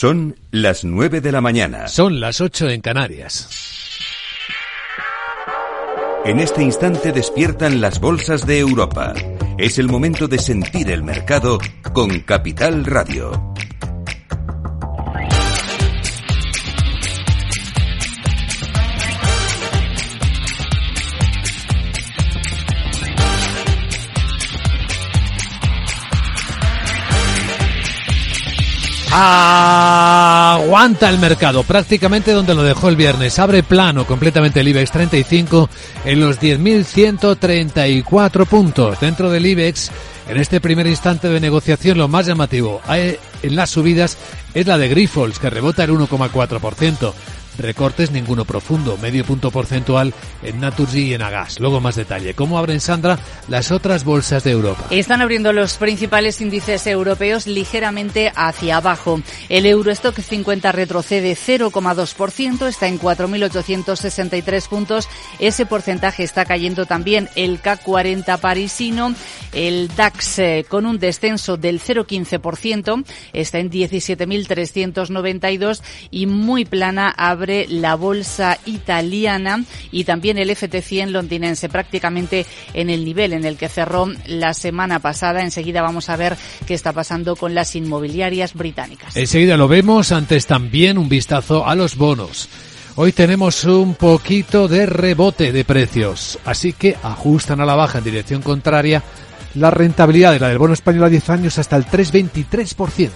Son las 9 de la mañana. Son las 8 en Canarias. En este instante despiertan las bolsas de Europa. Es el momento de sentir el mercado con Capital Radio. Aguanta el mercado, prácticamente donde lo dejó el viernes. Abre plano completamente el IBEX 35 en los 10.134 puntos. Dentro del IBEX, en este primer instante de negociación, lo más llamativo en las subidas es la de Grifols, que rebota el 1,4%. Recortes ninguno profundo, medio punto porcentual en Naturgy y en Agas. Luego más detalle. ¿Cómo abren, Sandra, las otras bolsas de Europa? Están abriendo los principales índices europeos ligeramente hacia abajo. El Eurostock 50 retrocede 0,2%, está en 4.863 puntos. Ese porcentaje está cayendo también el CAC 40 parisino. El DAX eh, con un descenso del 0,15%, está en 17.392 y muy plana abre la bolsa italiana y también el FT100 londinense, prácticamente en el nivel en el que cerró la semana pasada. Enseguida vamos a ver qué está pasando con las inmobiliarias británicas. Enseguida lo vemos, antes también un vistazo a los bonos. Hoy tenemos un poquito de rebote de precios, así que ajustan a la baja en dirección contraria la rentabilidad de la del bono español a 10 años hasta el 3,23%.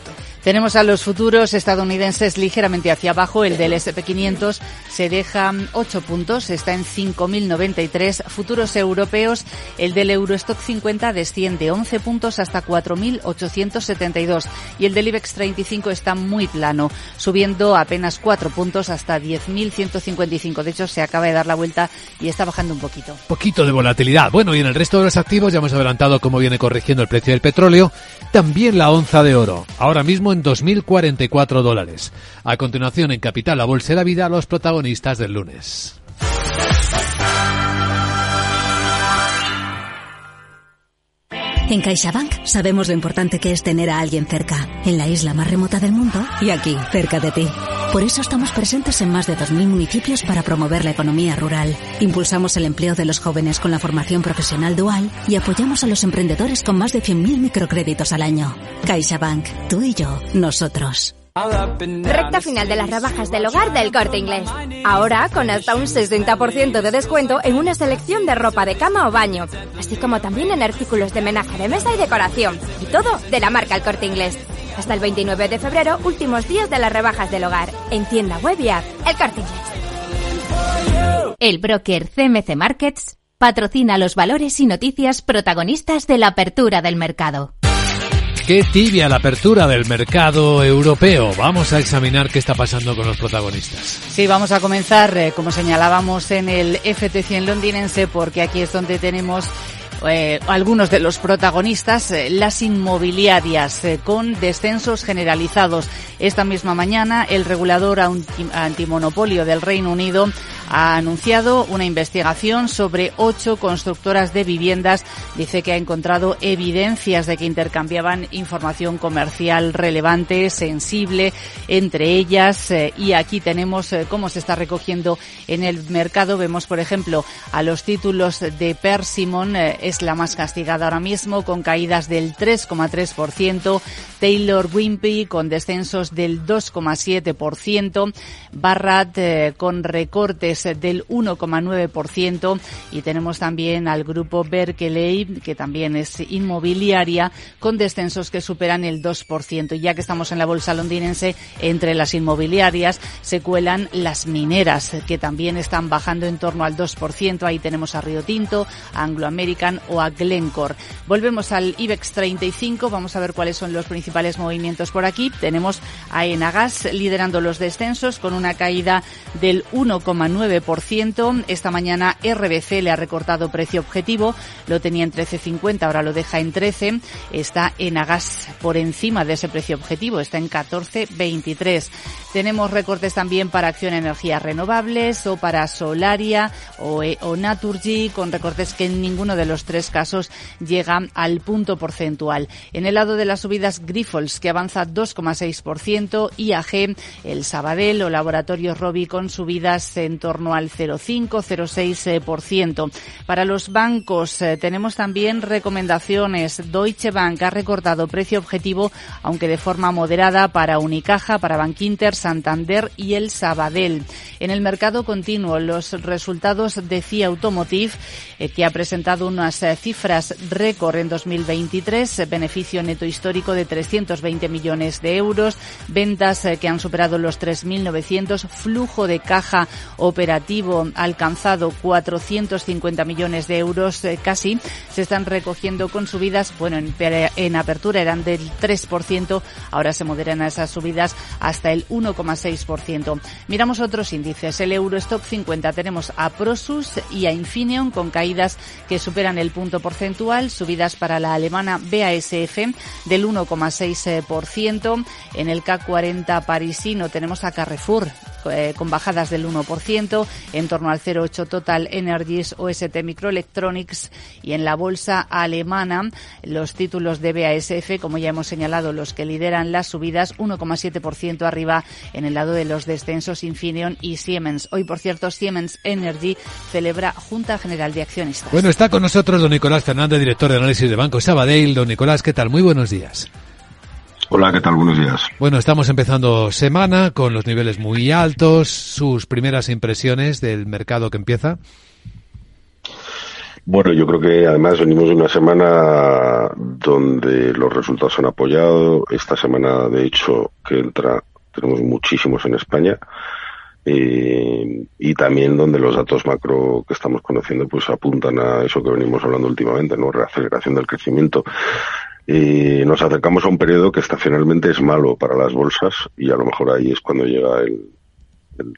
Tenemos a los futuros estadounidenses ligeramente hacia abajo. El del SP500 se deja 8 puntos, está en 5.093. Futuros europeos, el del Eurostock 50 desciende 11 puntos hasta 4.872. Y el del IBEX 35 está muy plano, subiendo apenas 4 puntos hasta 10.155. De hecho, se acaba de dar la vuelta y está bajando un poquito. Poquito de volatilidad. Bueno, y en el resto de los activos ya hemos adelantado cómo viene corrigiendo el precio del petróleo. También la onza de oro. Ahora mismo en 2.044 dólares. A continuación, en Capital, la Bolsa de la Vida, los protagonistas del lunes. En CaixaBank sabemos lo importante que es tener a alguien cerca, en la isla más remota del mundo y aquí, cerca de ti. Por eso estamos presentes en más de 2.000 municipios para promover la economía rural. Impulsamos el empleo de los jóvenes con la formación profesional dual y apoyamos a los emprendedores con más de 100.000 microcréditos al año. CaixaBank, tú y yo, nosotros. Recta final de las rebajas del hogar del corte inglés. Ahora con hasta un 60% de descuento en una selección de ropa de cama o baño, así como también en artículos de menaje de mesa y decoración. Y todo de la marca El corte inglés. Hasta el 29 de febrero, últimos días de las rebajas del hogar. En tienda web y app. El corte inglés. El broker CMC Markets patrocina los valores y noticias protagonistas de la apertura del mercado. Qué tibia la apertura del mercado europeo. Vamos a examinar qué está pasando con los protagonistas. Sí, vamos a comenzar, eh, como señalábamos, en el FT100 londinense, porque aquí es donde tenemos eh, algunos de los protagonistas, eh, las inmobiliarias, eh, con descensos generalizados. Esta misma mañana, el regulador antimonopolio del Reino Unido ha anunciado una investigación sobre ocho constructoras de viviendas. Dice que ha encontrado evidencias de que intercambiaban información comercial relevante, sensible entre ellas. y aquí tenemos cómo se está recogiendo en el mercado. Vemos, por ejemplo, a los títulos de Persimmon es la más castigada ahora mismo, con caídas del 3,3%, Taylor Wimpey con descensos del 2,7%, Barrat eh, con recortes del 1,9% y tenemos también al grupo Berkeley, que también es inmobiliaria, con descensos que superan el 2%. Ya que estamos en la bolsa londinense, entre las inmobiliarias se cuelan las mineras, que también están bajando en torno al 2%. Ahí tenemos a Río Tinto, Anglo American o a Glencore. Volvemos al IBEX 35, vamos a ver cuáles son los principales movimientos por aquí. Tenemos a Enagas liderando los descensos con una caída del 1,9 0,9%. Esta mañana RBC le ha recortado precio objetivo, lo tenía en 13,50, ahora lo deja en 13. Está en Agas por encima de ese precio objetivo, está en 14,23. Tenemos recortes también para Acción Energías Renovables o para Solaria o, eh, o Naturgy, con recortes que en ninguno de los tres casos llega al punto porcentual. En el lado de las subidas, Grifols, que avanza 2,6%, IAG, el Sabadell o Laboratorio Robi con subidas en torno al 0,5-0,6%. Para los bancos eh, tenemos también recomendaciones. Deutsche Bank ha recortado precio objetivo, aunque de forma moderada, para Unicaja, para Bankinter, Santander y el Sabadell. En el mercado continuo, los resultados de CIA Automotive, eh, que ha presentado unas eh, cifras récord en 2023, eh, beneficio neto histórico de 320 millones de euros, ventas que han superado los 3.900, flujo de caja operativo alcanzado 450 millones de euros casi, se están recogiendo con subidas, bueno, en, apertura eran del 3%, ahora se moderan esas subidas hasta el 1, Miramos otros índices. El Eurostock 50 tenemos a Prosus y a Infineon con caídas que superan el punto porcentual, subidas para la alemana BASF del 1,6%. En el K40 parisino tenemos a Carrefour eh, con bajadas del 1%, en torno al 0,8 Total Energies, OST Microelectronics y en la bolsa alemana los títulos de BASF, como ya hemos señalado, los que lideran las subidas, 1,7% arriba en el lado de los descensos Infineon y Siemens. Hoy, por cierto, Siemens Energy celebra Junta General de Accionistas. Bueno, está con nosotros don Nicolás Fernández, director de análisis de Banco Sabadell. Don Nicolás, ¿qué tal? Muy buenos días. Hola, ¿qué tal? Buenos días. Bueno, estamos empezando semana con los niveles muy altos. Sus primeras impresiones del mercado que empieza. Bueno, yo creo que además venimos de una semana donde los resultados han apoyado. Esta semana, de hecho, que entra, tenemos muchísimos en España. Eh, y también donde los datos macro que estamos conociendo pues apuntan a eso que venimos hablando últimamente, ¿no? Reaceleración del crecimiento y nos acercamos a un periodo que estacionalmente es malo para las bolsas y a lo mejor ahí es cuando llega el,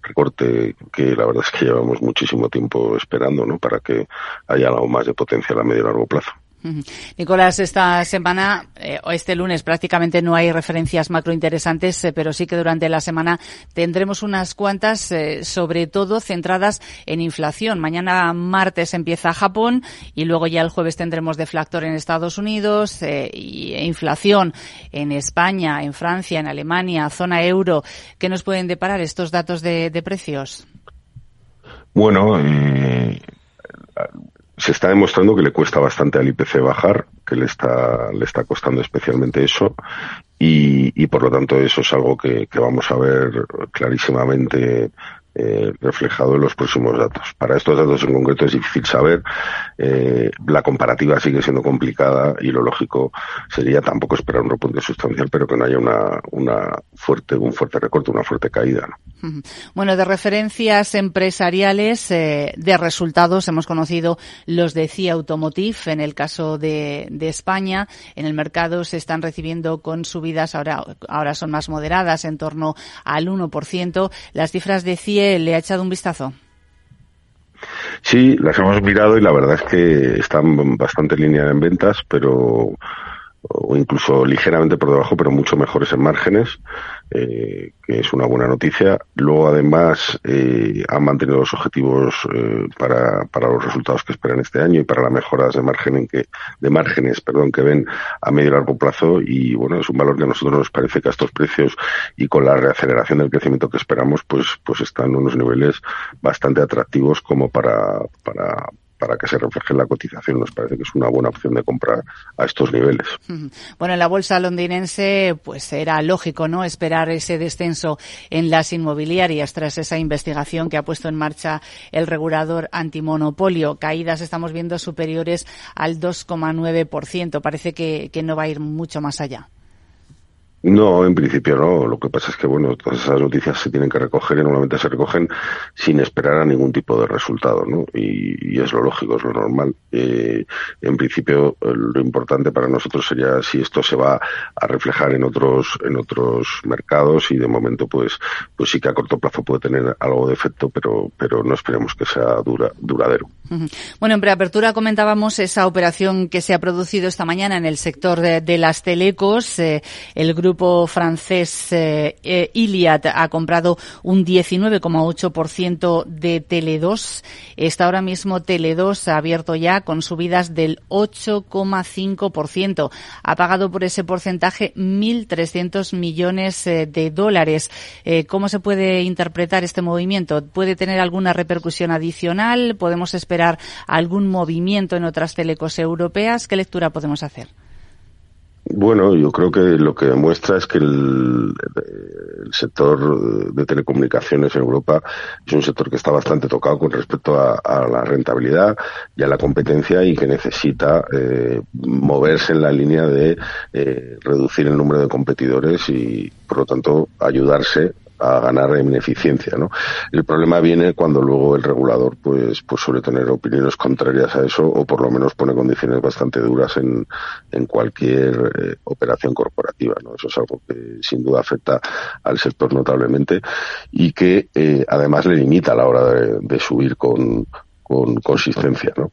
recorte que la verdad es que llevamos muchísimo tiempo esperando, ¿no? Para que haya algo más de potencial a medio y largo plazo. Nicolás, esta semana eh, o este lunes prácticamente no hay referencias macro interesantes, eh, pero sí que durante la semana tendremos unas cuantas, eh, sobre todo centradas en inflación. Mañana martes empieza Japón y luego ya el jueves tendremos deflactor en Estados Unidos y e inflación en España, en Francia, en Alemania, zona euro. ¿Qué nos pueden deparar estos datos de, de precios? Bueno, se está demostrando que le cuesta bastante al IPC bajar, que le está, le está costando especialmente eso, y, y por lo tanto eso es algo que, que vamos a ver clarísimamente eh, reflejado en los próximos datos. Para estos datos en concreto es difícil saber. Eh, la comparativa sigue siendo complicada y lo lógico sería tampoco esperar un repunte sustancial, pero que no haya una, una fuerte, un fuerte recorte, una fuerte caída. Bueno, de referencias empresariales, eh, de resultados, hemos conocido los de CIA Automotive. En el caso de, de, España, en el mercado se están recibiendo con subidas, ahora, ahora son más moderadas, en torno al 1%. Las cifras de CIA le ha echado un vistazo. Sí, las hemos mirado y la verdad es que están bastante lineadas en ventas, pero o incluso ligeramente por debajo, pero mucho mejores en márgenes, eh, que es una buena noticia. Luego, además, eh, han mantenido los objetivos eh, para, para los resultados que esperan este año y para las mejoras de margen que, de márgenes, perdón, que ven a medio y largo plazo. Y bueno, es un valor que a nosotros nos parece que a estos precios y con la reaceleración del crecimiento que esperamos, pues, pues están en unos niveles bastante atractivos como para, para, para que se refleje en la cotización. Nos parece que es una buena opción de comprar a estos niveles. Bueno, en la bolsa londinense, pues era lógico, ¿no? Esperar ese descenso en las inmobiliarias tras esa investigación que ha puesto en marcha el regulador antimonopolio. Caídas estamos viendo superiores al 2,9%. Parece que, que no va a ir mucho más allá. No, en principio no. Lo que pasa es que, bueno, todas esas noticias se tienen que recoger y normalmente se recogen sin esperar a ningún tipo de resultado, ¿no? Y, es lo lógico, es lo normal. Eh, en principio, lo importante para nosotros sería si esto se va a reflejar en otros, en otros mercados y de momento, pues, pues sí que a corto plazo puede tener algo de efecto, pero, pero no esperemos que sea dura, duradero. Bueno, en preapertura comentábamos esa operación que se ha producido esta mañana en el sector de, las telecos. Eh, el grupo francés eh, eh, Iliad ha comprado un 19,8% de Tele2. Está ahora mismo Tele2 abierto ya con subidas del 8,5%. Ha pagado por ese porcentaje 1.300 millones de dólares. ¿Cómo se puede interpretar este movimiento? ¿Puede tener alguna repercusión adicional? ¿Podemos esperar algún movimiento en otras telecos europeas? ¿Qué lectura podemos hacer? Bueno, yo creo que lo que demuestra es que el, sector de telecomunicaciones en Europa es un sector que está bastante tocado con respecto a, la rentabilidad y a la competencia y que necesita eh, moverse en la línea de eh, reducir el número de competidores y, por lo tanto, ayudarse a ganar en eficiencia, ¿no? El problema viene cuando luego el regulador, pues, pues suele tener opiniones contrarias a eso o por lo menos pone condiciones bastante duras en, en cualquier eh, operación corporativa, ¿no? Eso es algo que sin duda afecta al sector notablemente y que eh, además le limita a la hora de, subir con, con consistencia, ¿no?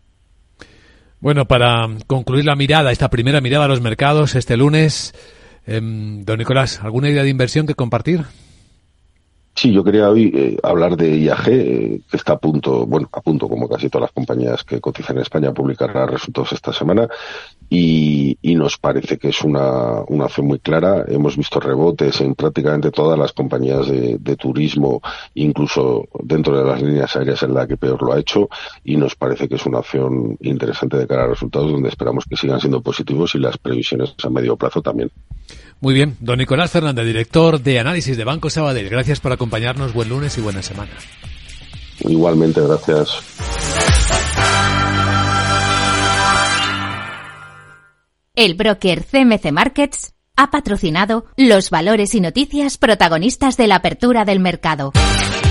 Bueno, para concluir la mirada, esta primera mirada a los mercados este lunes, em, don Nicolás, ¿alguna idea de inversión que compartir? Sí, yo quería hoy eh, hablar de IAG, eh, que está a punto, bueno, a punto, como casi todas las compañías que cotizan en España, a publicar resultados esta semana y, nos parece que es una, una acción muy clara. Hemos visto rebotes en prácticamente todas las compañías de, turismo, incluso dentro de las líneas aéreas en la que peor lo ha hecho y nos parece que es una acción interesante de cara a resultados donde esperamos que sigan siendo positivos y las previsiones a medio plazo también. Muy bien, don Nicolás Fernández, director de análisis de Banco Sabadell. Gracias por acompañarnos. Buen lunes y buena semana. Igualmente, gracias. El broker CMC Markets ha patrocinado los valores y noticias protagonistas de la apertura del mercado.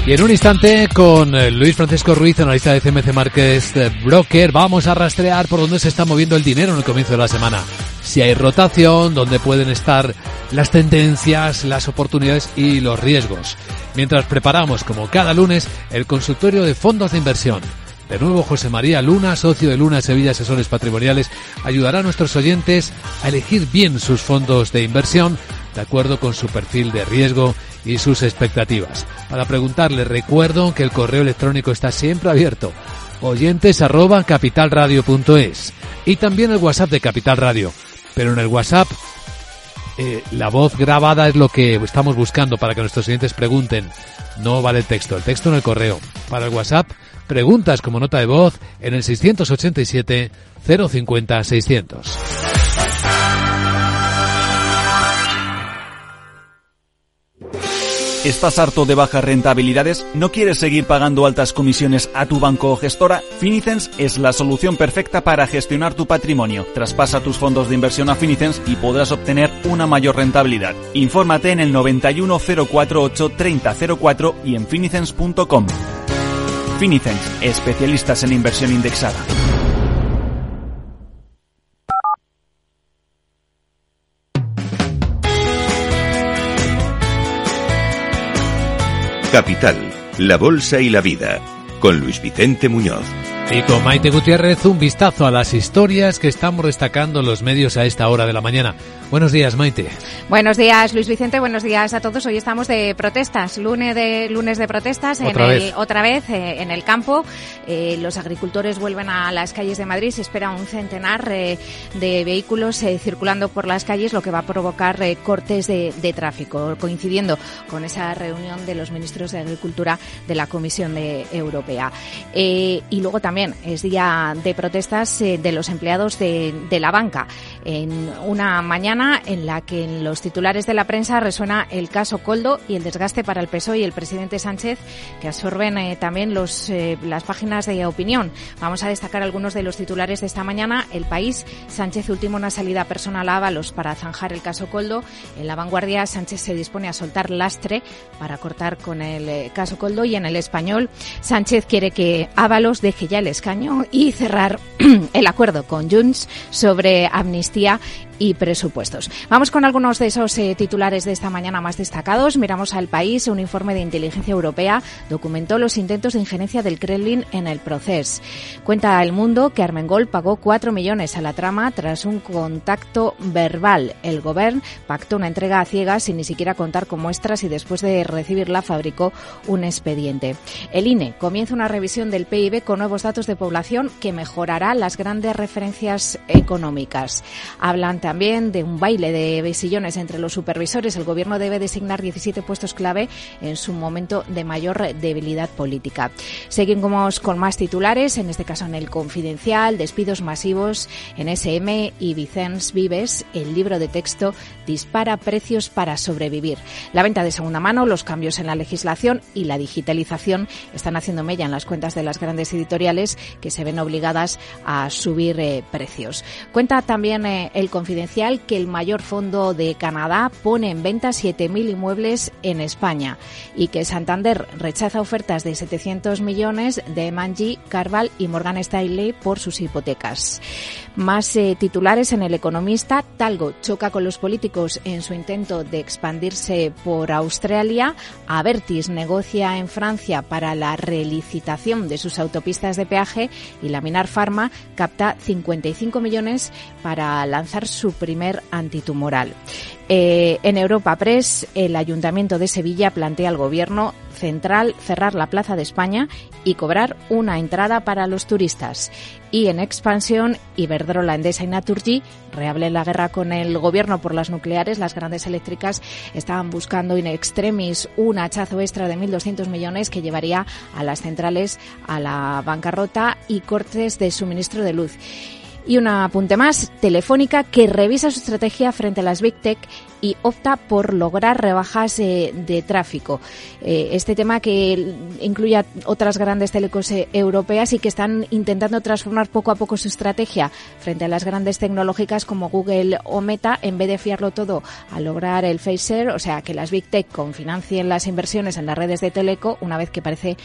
Y en un instante, con eh, Luis Francisco Ruiz, analista de CMC Markets eh, Broker, vamos a rastrear por dónde se está moviendo el dinero en el comienzo de la semana. Si hay rotación, dónde pueden estar las tendencias, las oportunidades y los riesgos. Mientras preparamos, como cada lunes, el consultorio de fondos de inversión. De nuevo, José María Luna, socio de Luna Sevilla Asesores Patrimoniales, ayudará a nuestros oyentes a elegir bien sus fondos de inversión de acuerdo con su perfil de riesgo y sus expectativas. Para preguntarle, recuerdo que el correo electrónico está siempre abierto. Oyentes arroba capitalradio.es y también el WhatsApp de Capital Radio. Pero en el WhatsApp eh, la voz grabada es lo que estamos buscando para que nuestros oyentes pregunten. No vale el texto, el texto en el correo. Para el WhatsApp, preguntas como nota de voz en el 687 050 600. ¿Estás harto de bajas rentabilidades? ¿No quieres seguir pagando altas comisiones a tu banco o gestora? Finicens es la solución perfecta para gestionar tu patrimonio. Traspasa tus fondos de inversión a Finicens y podrás obtener una mayor rentabilidad. Infórmate en el 91048 3004 y en finicens.com. Finicens, especialistas en inversión indexada. Capital, la Bolsa y la Vida, con Luis Vicente Muñoz. Y con Maite Gutiérrez, un vistazo a las historias que estamos destacando los medios a esta hora de la mañana. Buenos días, Maite. Buenos días, Luis Vicente. Buenos días a todos. Hoy estamos de protestas, lunes de lunes de protestas. Otra en vez, el, otra vez eh, en el campo. Eh, los agricultores vuelven a las calles de Madrid. Se espera un centenar eh, de vehículos circulando por las calles, lo que va a provocar cortes de, de, tráfico, coincidiendo con esa reunión de los ministros de Agricultura de la Comisión de Europea. y luego también también es día de protestas eh, de los empleados de, de, la banca. En una mañana en la que en los titulares de la prensa resuena el caso Coldo y el desgaste para el PSOE y el presidente Sánchez, que absorben eh, también los, eh, las páginas de opinión. Vamos a destacar algunos de los titulares de esta mañana. El país, Sánchez último una salida personal a Ábalos para zanjar el caso Coldo. En la vanguardia, Sánchez se dispone a soltar lastre para cortar con el caso Coldo y en el español, Sánchez quiere que Ábalos deje ya el escaño y cerrar el acuerdo con Junts sobre amnistía y presupuestos. Vamos con algunos de esos eh, titulares de esta mañana más destacados. Miramos al país. Un informe de inteligencia europea documentó los intentos de injerencia del Kremlin en el proceso. Cuenta el mundo que Armengol pagó 4 millones a la trama tras un contacto verbal. El gobierno pactó una entrega a ciegas sin ni siquiera contar con muestras y después de recibirla fabricó un expediente. El INE comienza una revisión del PIB con nuevos datos de población que mejorará las grandes referencias económicas. Hablan también de un baile de sillones entre los supervisores. El Gobierno debe designar 17 puestos clave en su momento de mayor debilidad política. Seguimos con más titulares, en este caso en el Confidencial, despidos masivos en SM y Vicens Vives. El libro de texto dispara precios para sobrevivir. La venta de segunda mano, los cambios en la legislación y la digitalización están haciendo mella en las cuentas de las grandes editoriales que se ven obligadas a subir eh, precios. Cuenta también eh, el Confidencial que el mayor fondo de Canadá pone en venta 7.000 inmuebles en España y que Santander rechaza ofertas de 700 millones de Manji, Carval y Morgan Stanley por sus hipotecas. Más eh, titulares en El Economista. Talgo choca con los políticos en su intento de expandirse por Australia. Avertis negocia en Francia para la relicitación de sus autopistas de peaje y Laminar Pharma capta 55 millones para lanzar su primer antitumoral. Eh, en Europa Press, el Ayuntamiento de Sevilla plantea al Gobierno central cerrar la Plaza de España y cobrar una entrada para los turistas. Y en expansión, Iberdrola, Endesa y Naturgy reablen la guerra con el gobierno por las nucleares. Las grandes eléctricas estaban buscando in extremis un hachazo extra de 1.200 millones que llevaría a las centrales a la bancarrota y cortes de suministro de luz. Y un apunte más, Telefónica, que revisa su estrategia frente a las Big Tech y opta por lograr rebajas eh, de tráfico. Eh, este tema que incluye otras grandes telecos eh, europeas y que están intentando transformar poco a poco su estrategia frente a las grandes tecnológicas como Google o Meta, en vez de fiarlo todo a lograr el face o sea, que las Big Tech confinancien las inversiones en las redes de teleco, una vez que parece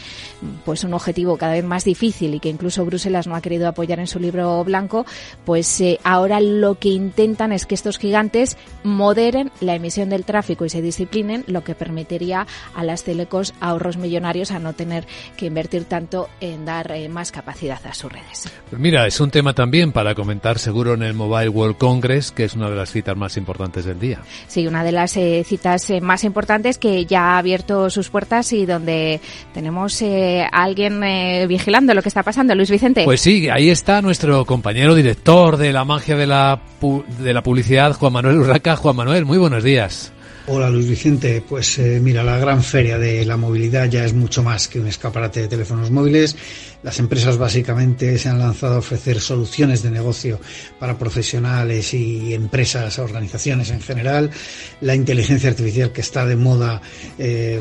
pues un objetivo cada vez más difícil y que incluso Bruselas no ha querido apoyar en su libro blanco, pues ahora lo que intentan es que estos gigantes moderen la emisión del tráfico y se disciplinen, lo que permitiría a las telecos ahorros millonarios a no tener que invertir tanto en dar eh, más capacidad a sus redes. Pues mira, es un tema también para comentar seguro en el Mobile World Congress, que es una de las citas más importantes del día. Sí, una de las eh, citas eh, más importantes que ya ha abierto sus puertas y donde tenemos a alguien vigilando lo que está pasando. Luis Vicente. Pues sí, ahí está nuestro compañero director de la magia de la, de la publicidad, Juan Manuel Urraca. Juan Manuel, muy buenos días. Hola Luis Vicente, pues eh, mira, la gran feria de la movilidad ya es mucho más que un escaparate de teléfonos móviles. Las empresas básicamente se han lanzado a ofrecer soluciones de negocio para profesionales y empresas, organizaciones en general. La inteligencia artificial que está de moda eh,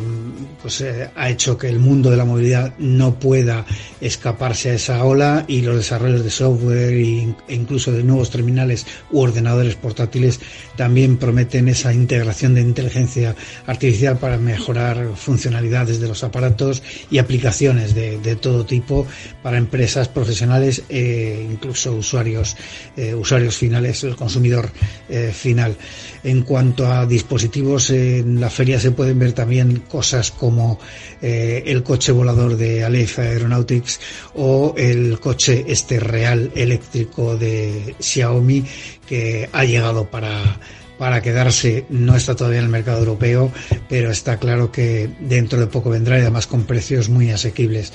pues, eh, ha hecho que el mundo de la movilidad no pueda escaparse a esa ola y los desarrollos de software e incluso de nuevos terminales u ordenadores portátiles también prometen esa integración de inteligencia artificial para mejorar funcionalidades de los aparatos y aplicaciones de, de todo tipo para empresas profesionales e incluso usuarios, eh, usuarios finales, el consumidor eh, final. En cuanto a dispositivos, en la feria se pueden ver también cosas como el coche volador de Aleph Aeronautics o el coche este real eléctrico de Xiaomi que ha llegado para para quedarse. No está todavía en el mercado europeo, pero está claro que dentro de poco vendrá y además con precios muy asequibles.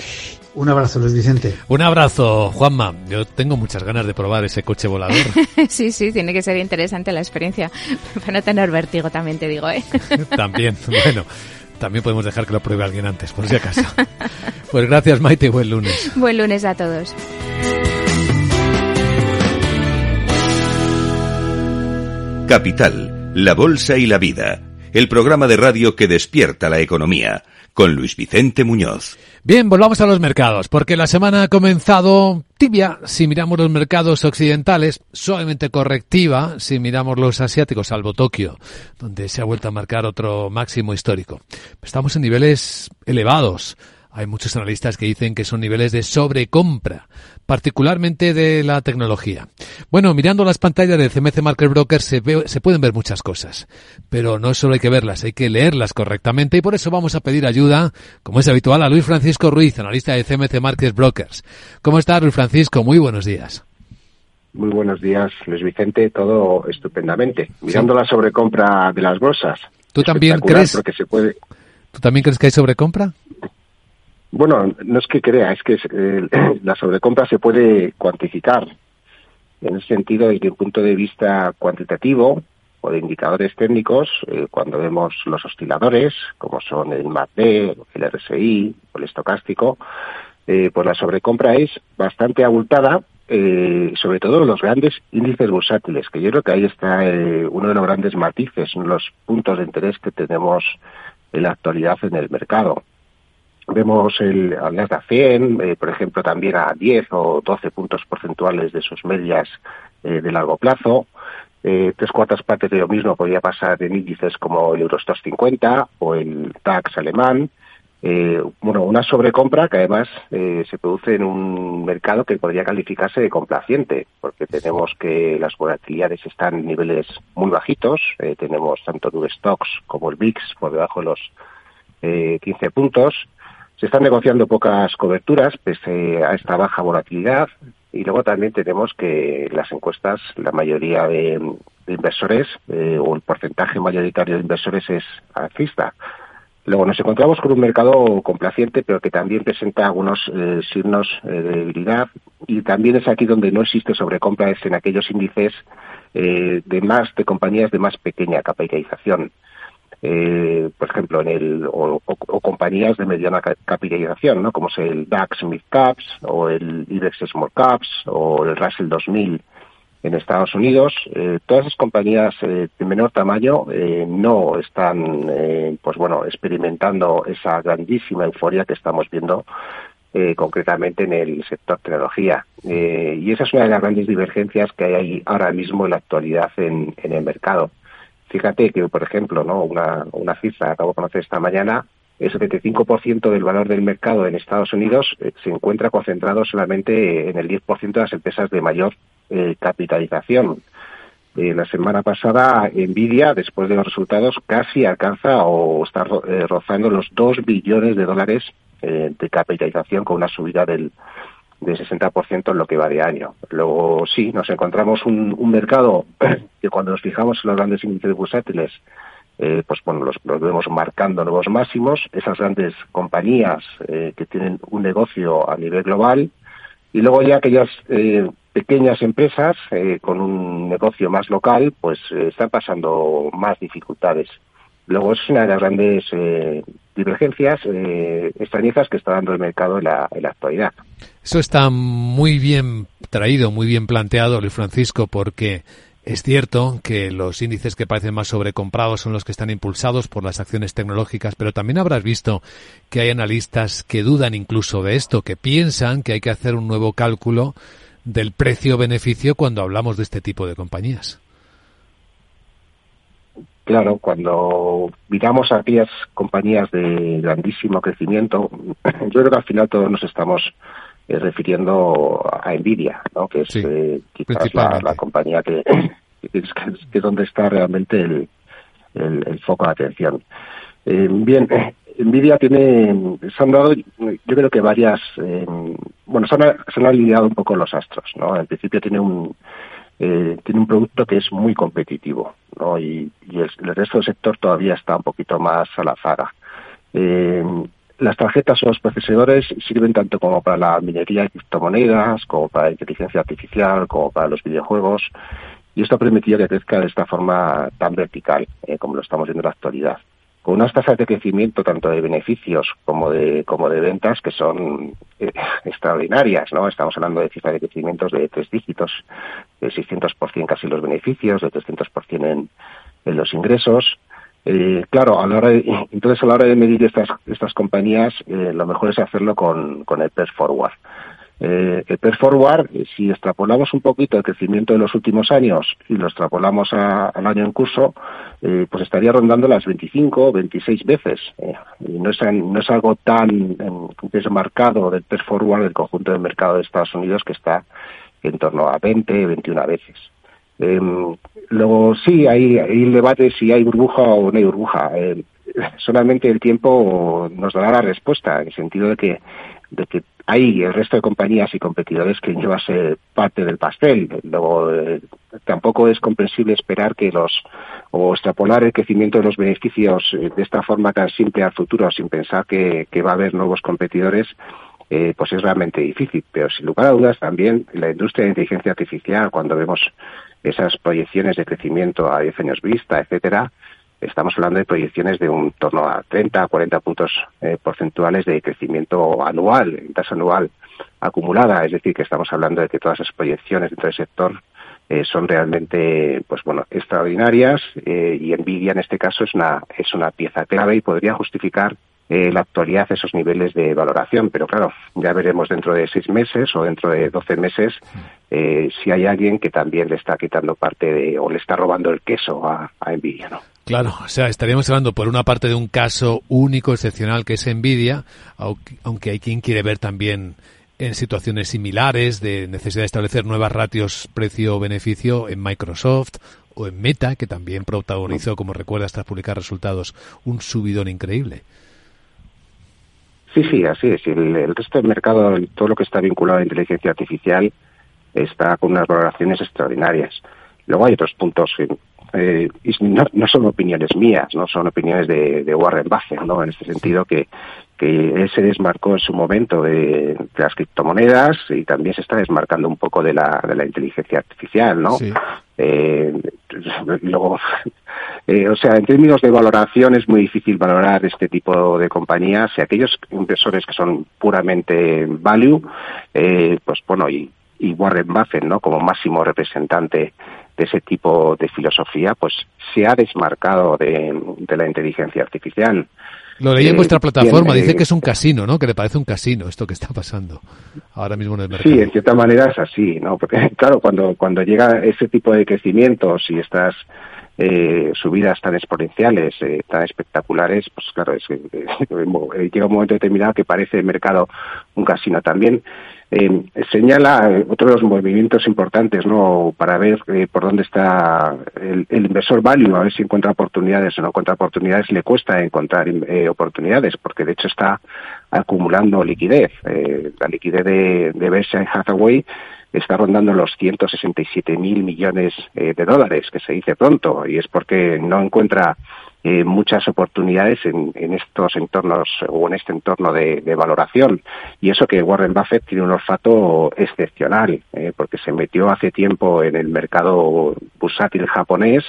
Un abrazo, Luis Vicente. Un abrazo, Juanma. Yo tengo muchas ganas de probar ese coche volador. sí, sí, tiene que ser interesante la experiencia. Para no tener vértigo también, te digo, ¿eh? también, bueno. También podemos dejar que lo pruebe alguien antes, por si acaso. Pues gracias, Maite, y buen lunes. Buen lunes a todos. Capital, la Bolsa y la Vida, el programa de radio que despierta la economía con Luis Vicente Muñoz. Bien, volvamos a los mercados, porque la semana ha comenzado tibia si miramos los mercados occidentales, suavemente correctiva si miramos los asiáticos, salvo Tokio, donde se ha vuelto a marcar otro máximo histórico. Estamos en niveles elevados. Hay muchos analistas que dicen que son niveles de sobrecompra, particularmente de la tecnología. Bueno, mirando las pantallas del CMC Market Broker se, se pueden ver muchas cosas, pero no solo hay que verlas, hay que leerlas correctamente y por eso vamos a pedir ayuda, como es habitual, a Luis Francisco Ruiz, analista de CMC Market Brokers. ¿Cómo estás, Luis Francisco? Muy buenos días. Muy buenos días, Luis Vicente. Todo estupendamente. Mirando la sobrecompra de las bolsas. ¿Tú también crees? Porque se puede... ¿Tú también crees que hay sobrecompra? Bueno, no es que crea, es que eh, la sobrecompra se puede cuantificar. En ese sentido, desde un punto de vista cuantitativo o de indicadores técnicos, eh, cuando vemos los osciladores, como son el MACD, el RSI o el estocástico, eh, pues la sobrecompra es bastante abultada, eh, sobre todo los grandes índices bursátiles, que yo creo que ahí está eh, uno de los grandes matices, los puntos de interés que tenemos en la actualidad en el mercado. Vemos el al Nasdaq 100, eh, por ejemplo, también a 10 o 12 puntos porcentuales de sus medias eh, de largo plazo. Eh, tres cuartas partes de lo mismo podría pasar en índices como el Eurostox 50 o el DAX alemán. Eh, bueno, una sobrecompra que además eh, se produce en un mercado que podría calificarse de complaciente, porque tenemos que las volatilidades están en niveles muy bajitos. Tenemos tanto el Stocks como el VIX por debajo de los eh, 15 puntos. Se están negociando pocas coberturas pese a esta baja volatilidad y luego también tenemos que las encuestas, la mayoría de, inversores eh, o el porcentaje mayoritario de inversores es alcista. Luego nos encontramos con un mercado complaciente, pero que también presenta algunos eh, signos eh, de debilidad y también es aquí donde no existe sobrecompra, es en aquellos índices de más de compañías de más pequeña capitalización eh, por ejemplo, en el o, compañías de mediana capitalización, ¿no? Como es el DAX Mid Caps o el IBEX Small Caps o el Russell 2000 en Estados Unidos. Eh, todas esas compañías eh, de menor tamaño eh, no están, pues bueno, experimentando esa grandísima euforia que estamos viendo eh, concretamente en el sector tecnología. Y esa es una de las grandes divergencias que hay ahora mismo en la actualidad en el mercado. Fíjate que, por ejemplo, no una, una cifra que acabo de conocer esta mañana, el 75% del valor del mercado en Estados Unidos eh, se encuentra concentrado solamente en el 10% de las empresas de mayor eh, capitalización. Eh, la semana pasada, Nvidia, después de los resultados, casi alcanza o está rozando los 2 billones de dólares de capitalización con una subida del de 60% en lo que va de año. Luego sí, nos encontramos un, mercado que cuando nos fijamos en los grandes índices bursátiles, eh, pues bueno, los, vemos marcando nuevos máximos. Esas grandes compañías eh, que tienen un negocio a nivel global y luego ya aquellas eh, pequeñas empresas eh, con un negocio más local, pues están pasando más dificultades. Luego es una de las grandes divergencias, eh, extrañezas que está dando el mercado en la, en la, actualidad. Eso está muy bien traído, muy bien planteado, Luis Francisco, porque es cierto que los índices que parecen más sobrecomprados son los que están impulsados por las acciones tecnológicas, pero también habrás visto que hay analistas que dudan incluso de esto, que piensan que hay que hacer un nuevo cálculo del precio-beneficio cuando hablamos de este tipo de compañías. Claro, cuando miramos a aquellas compañías de grandísimo crecimiento, yo creo que al final todos nos estamos eh, refiriendo a Nvidia, ¿no? que es sí, eh, quizás la, la, compañía que, que, es, que, es donde está realmente el, el, el foco de atención. Eh, bien, Nvidia tiene, se han dado, yo creo que varias, bueno, se han, se han alineado un poco los astros, ¿no? En principio tiene un, eh, tiene un producto que es muy competitivo, ¿no? Y, el, el, resto del sector todavía está un poquito más a la zaga. Eh, las tarjetas o los procesadores sirven tanto como para la minería de criptomonedas, como para la inteligencia artificial, como para los videojuegos, y esto ha permitido que crezca de esta forma tan vertical, eh, como lo estamos viendo en la actualidad. Con unas tasas de crecimiento tanto de beneficios como de como de ventas que son eh, extraordinarias, ¿no? Estamos hablando de cifras de crecimientos de tres dígitos, de 600% casi los beneficios, de 300% en, en los ingresos. Eh, claro, a la hora de, entonces a la hora de medir estas estas compañías, eh, lo mejor es hacerlo con, con el PER Forward. Eh, el PER Forward, eh, si extrapolamos un poquito el crecimiento de los últimos años y lo extrapolamos al año en curso, eh, pues estaría rondando las 25 o 26 veces. y no es, no es algo tan desmarcado del PER Forward del conjunto del mercado de Estados Unidos que está en torno a 20, 21 veces. Em, luego sí, hay, hay debate si hay burbuja o no hay burbuja. solamente el tiempo nos dará la respuesta, en el sentido de que de que hay el resto de compañías y competidores que llevase parte del pastel. Luego, eh, tampoco es comprensible esperar que los, o extrapolar el crecimiento de los beneficios eh, de esta forma tan simple al futuro sin pensar que, va a haber nuevos competidores, eh, pues es realmente difícil. Pero sin lugar a dudas también la industria de inteligencia artificial, cuando vemos esas proyecciones de crecimiento a 10 años vista, etcétera, estamos hablando de proyecciones de un torno a 30 a 40 puntos eh, porcentuales de crecimiento anual, en tasa anual acumulada. Es decir, que estamos hablando de que todas esas proyecciones dentro del sector eh, son realmente, pues bueno, extraordinarias eh, y Nvidia en este caso es una, es una pieza clave y podría justificar la actualidad esos niveles de valoración. Pero claro, ya veremos dentro de seis meses o dentro de doce meses si hay alguien que también le está quitando parte de, o le está robando el queso a, a Nvidia, ¿no? Claro, o sea, estaríamos hablando por una parte de un caso único, excepcional, que es Nvidia, aunque hay quien quiere ver también en situaciones similares de necesidad de establecer nuevas ratios precio-beneficio en Microsoft o en Meta, que también protagonizó, como recuerdas, tras publicar resultados, un subidón increíble. Sí, sí, así es. El, el resto del mercado, todo lo que está vinculado a inteligencia artificial, está con unas valoraciones extraordinarias. Luego hay otros puntos eh, no, no, son opiniones mías, no son opiniones de, de, Warren Buffett, ¿no? En este sentido que, que él se desmarcó en su momento de, las criptomonedas y también se está desmarcando un poco de la, de la inteligencia artificial, ¿no? Eh, luego, eh, o sea, en términos de valoración es muy difícil valorar este tipo de compañías y aquellos inversores que son puramente value, eh, pues bueno, y, y Warren Buffett, ¿no? Como máximo representante de ese tipo de filosofía, pues se ha desmarcado de, la inteligencia artificial. Lo leí en vuestra eh, plataforma, dice que es un casino, ¿no? Que le parece un casino esto que está pasando ahora mismo en el mercado. Sí, en cierta manera es así, ¿no? Porque, claro, cuando, cuando llega ese tipo de crecimientos y estas eh, subidas tan exponenciales, eh, tan espectaculares, pues claro, es, llega un momento determinado que parece el mercado un casino también. Eh, señala eh, otro de los movimientos importantes no para ver eh, por dónde está el, inversor value, a ver si encuentra oportunidades o no encuentra oportunidades, le cuesta encontrar oportunidades porque de hecho está acumulando liquidez. la liquidez de, de Berkshire Hathaway está rondando los 167 mil millones de dólares, que se dice pronto, y es porque no encuentra eh, muchas oportunidades en, en, estos entornos o en este entorno de, valoración. Y eso que Warren Buffett tiene un olfato excepcional, eh, porque se metió hace tiempo en el mercado bursátil japonés,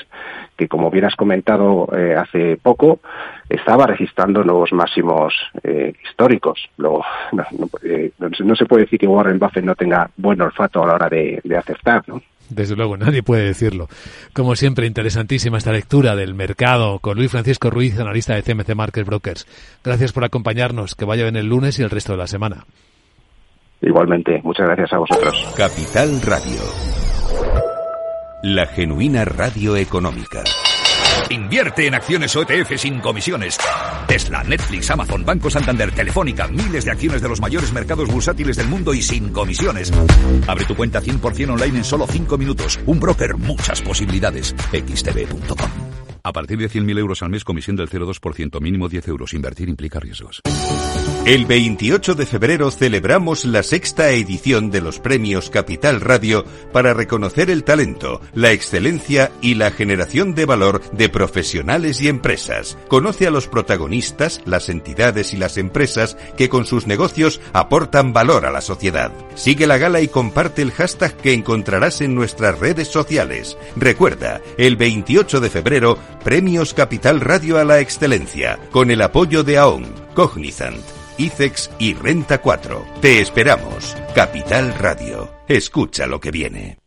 que como bien has comentado eh, hace poco, estaba registrando nuevos máximos eh, históricos. Luego, no, no, no, se puede decir que Warren Buffett no tenga buen olfato a la hora de, de acertar, ¿no? Desde luego, nadie puede decirlo. Como siempre, interesantísima esta lectura del mercado con Luis Francisco Ruiz, analista de CMC Market Brokers. Gracias por acompañarnos. Que vaya bien el lunes y el resto de la semana. Igualmente, muchas gracias a vosotros. Capital Radio. La genuina radio económica. Invierte en acciones OETF sin comisiones. Tesla, Netflix, Amazon, Banco Santander, Telefónica, miles de acciones de los mayores mercados bursátiles del mundo y sin comisiones. Abre tu cuenta 100% online en solo 5 minutos. Un broker, muchas posibilidades. xtb.com. A partir de 100.000 euros al mes, comisión del 0,2%, mínimo 10 euros. Invertir implica riesgos. El 28 de febrero celebramos la sexta edición de los premios Capital Radio para reconocer el talento, la excelencia y la generación de valor de profesionales y empresas. Conoce a los protagonistas, las entidades y las empresas que con sus negocios aportan valor a la sociedad. Sigue la gala y comparte el hashtag que encontrarás en nuestras redes sociales. Recuerda, el 28 de febrero Premios Capital Radio a la Excelencia, con el apoyo de AON, Cognizant, ICEX y Renta 4. Te esperamos. Capital Radio. Escucha lo que viene.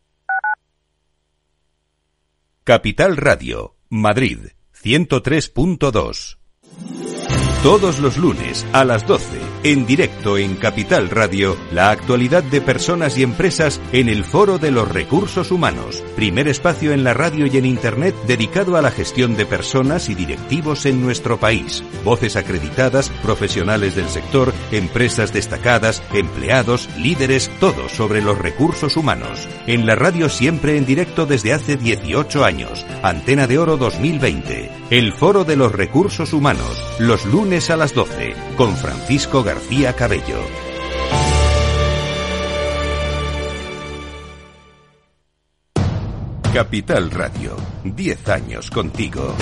Capital Radio, Madrid, 103.2. Todos los lunes a las 12, en directo en Capital Radio, la actualidad de personas y empresas en el Foro de los Recursos Humanos, primer espacio en la radio y en Internet dedicado a la gestión de personas y directivos en nuestro país. Voces acreditadas, profesionales del sector, empresas destacadas, empleados, líderes, todo sobre los recursos humanos. En la radio siempre en directo desde hace 18 años. Antena de Oro 2020. El Foro de los Recursos Humanos, los lunes a las 12, con Francisco García Cabello. Capital Radio, 10 años contigo.